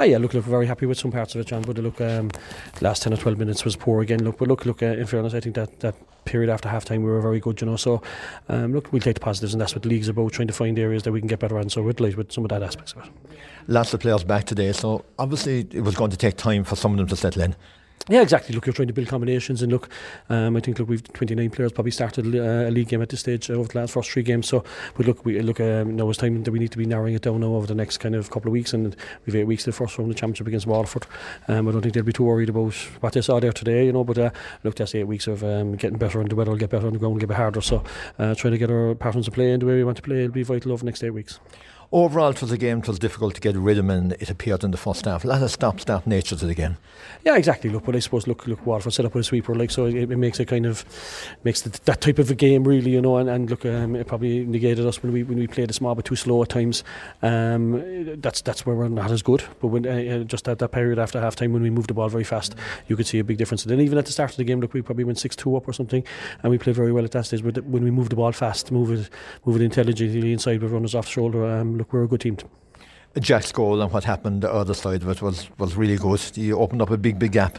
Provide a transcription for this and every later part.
Ah, yeah, look, look, very happy with some parts of it, John. But look, um, last ten or twelve minutes was poor again. Look, but look, look. Uh, in fairness, I think that that period after half time we were very good, you know. So, um, look, we'll take the positives, and that's what the league's about, trying to find areas that we can get better on. So we're delighted with some of that aspects of it. Lots of players back today, so obviously it was going to take time for some of them to settle in. Yeah, exactly. Look, you're trying to build combinations, and look, um, I think look we've 29 players probably started uh, a league game at this stage over the last first three games. So, but look, we look um, now it's time that we need to be narrowing it down now over the next kind of couple of weeks, and we've eight weeks to the first round of the championship against Waterford. Um, I don't think they'll be too worried about what they saw there today, you know. But uh, look, that's eight weeks of um, getting better, and the weather will get better, and the ground will get harder. So, uh, trying to get our patterns of play in the way we want to play will be vital over the next eight weeks. Overall, it was a game it was difficult to get rhythm, and it appeared in the first half. A lot of stop-start nature to the game. Yeah, exactly. Look, but I suppose look, look, Waterford set up with a sweeper, like so, it, it makes it kind of makes the, that type of a game really, you know. And, and look, um, it probably negated us when we when we played a small but too slow at times. Um, that's that's where we're not as good. But when uh, just at that period after half time when we moved the ball very fast, you could see a big difference. And then even at the start of the game, look, we probably went six two up or something, and we played very well at that stage. But when we moved the ball fast, move it, move it intelligently inside with runners off shoulder, um, look, we're a good team. Jack's goal and what happened the other side of it was, was really good. He opened up a big, big gap.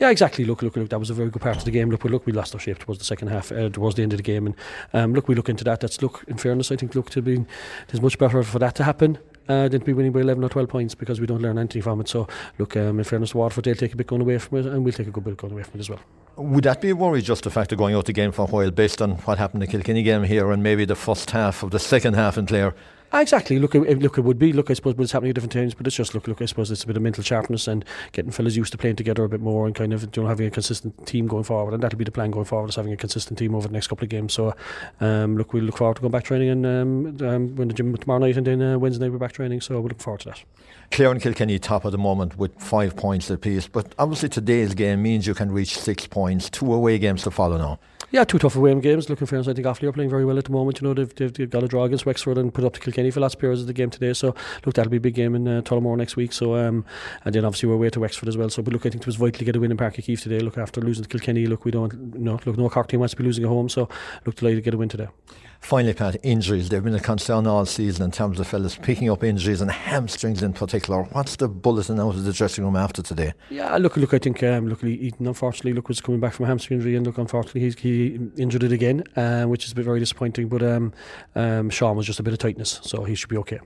Yeah, exactly. Look, look, look. That was a very good part of the game. Look, we look, we lost our shape towards the second half, uh, towards the end of the game, and um, look, we look into that. That's look. In fairness, I think look to be. It's much better for that to happen uh, than to be winning by 11 or 12 points because we don't learn anything from it. So, look, um, in fairness, Waterford they'll take a bit going away from it, and we'll take a good bit going away from it as well. Would that be a worry just the fact of going out the game for a while based on what happened in the Kilkenny game here and maybe the first half of the second half in Clare? Ah, exactly. Look, it, look, it would be. Look, I suppose, but it's happening at different times. But it's just look, look. I suppose it's a bit of mental sharpness and getting fellas used to playing together a bit more and kind of you know having a consistent team going forward. And that'll be the plan going forward is having a consistent team over the next couple of games. So, um, look, we look forward to going back training and um, um, when the gym tomorrow night and then uh, Wednesday we're back training. So we look forward to that. Clare and Kilkenny top at the moment with five points apiece. But obviously today's game means you can reach six points. Two away games to follow now. Yeah, two tough away games. Looking for I think Offaly are playing very well at the moment. You know, they've, they've, they've got a draw against Wexford and put up to Kilkenny for last periods of the game today. So look, that'll be a big game in uh, Tullamore next week. So um, and then obviously we're away to Wexford as well. So but look, I think it was vital to get a win in Uí Chaoimh today. Look, after losing to Kilkenny, look, we don't no look no Cork team wants to be losing at home. So look, delighted to get a win today. Finally, Pat, injuries. They've been a concern all season in terms of fellas picking up injuries and hamstrings in particular. What's the bulletin out of the dressing room after today? Yeah, look, look. I think um, look, Ethan unfortunately look was coming back from a hamstring injury, and look, unfortunately he's, he injured it again, uh, which is a bit very disappointing. But um, um, Sean was just a bit of tightness, so he should be okay.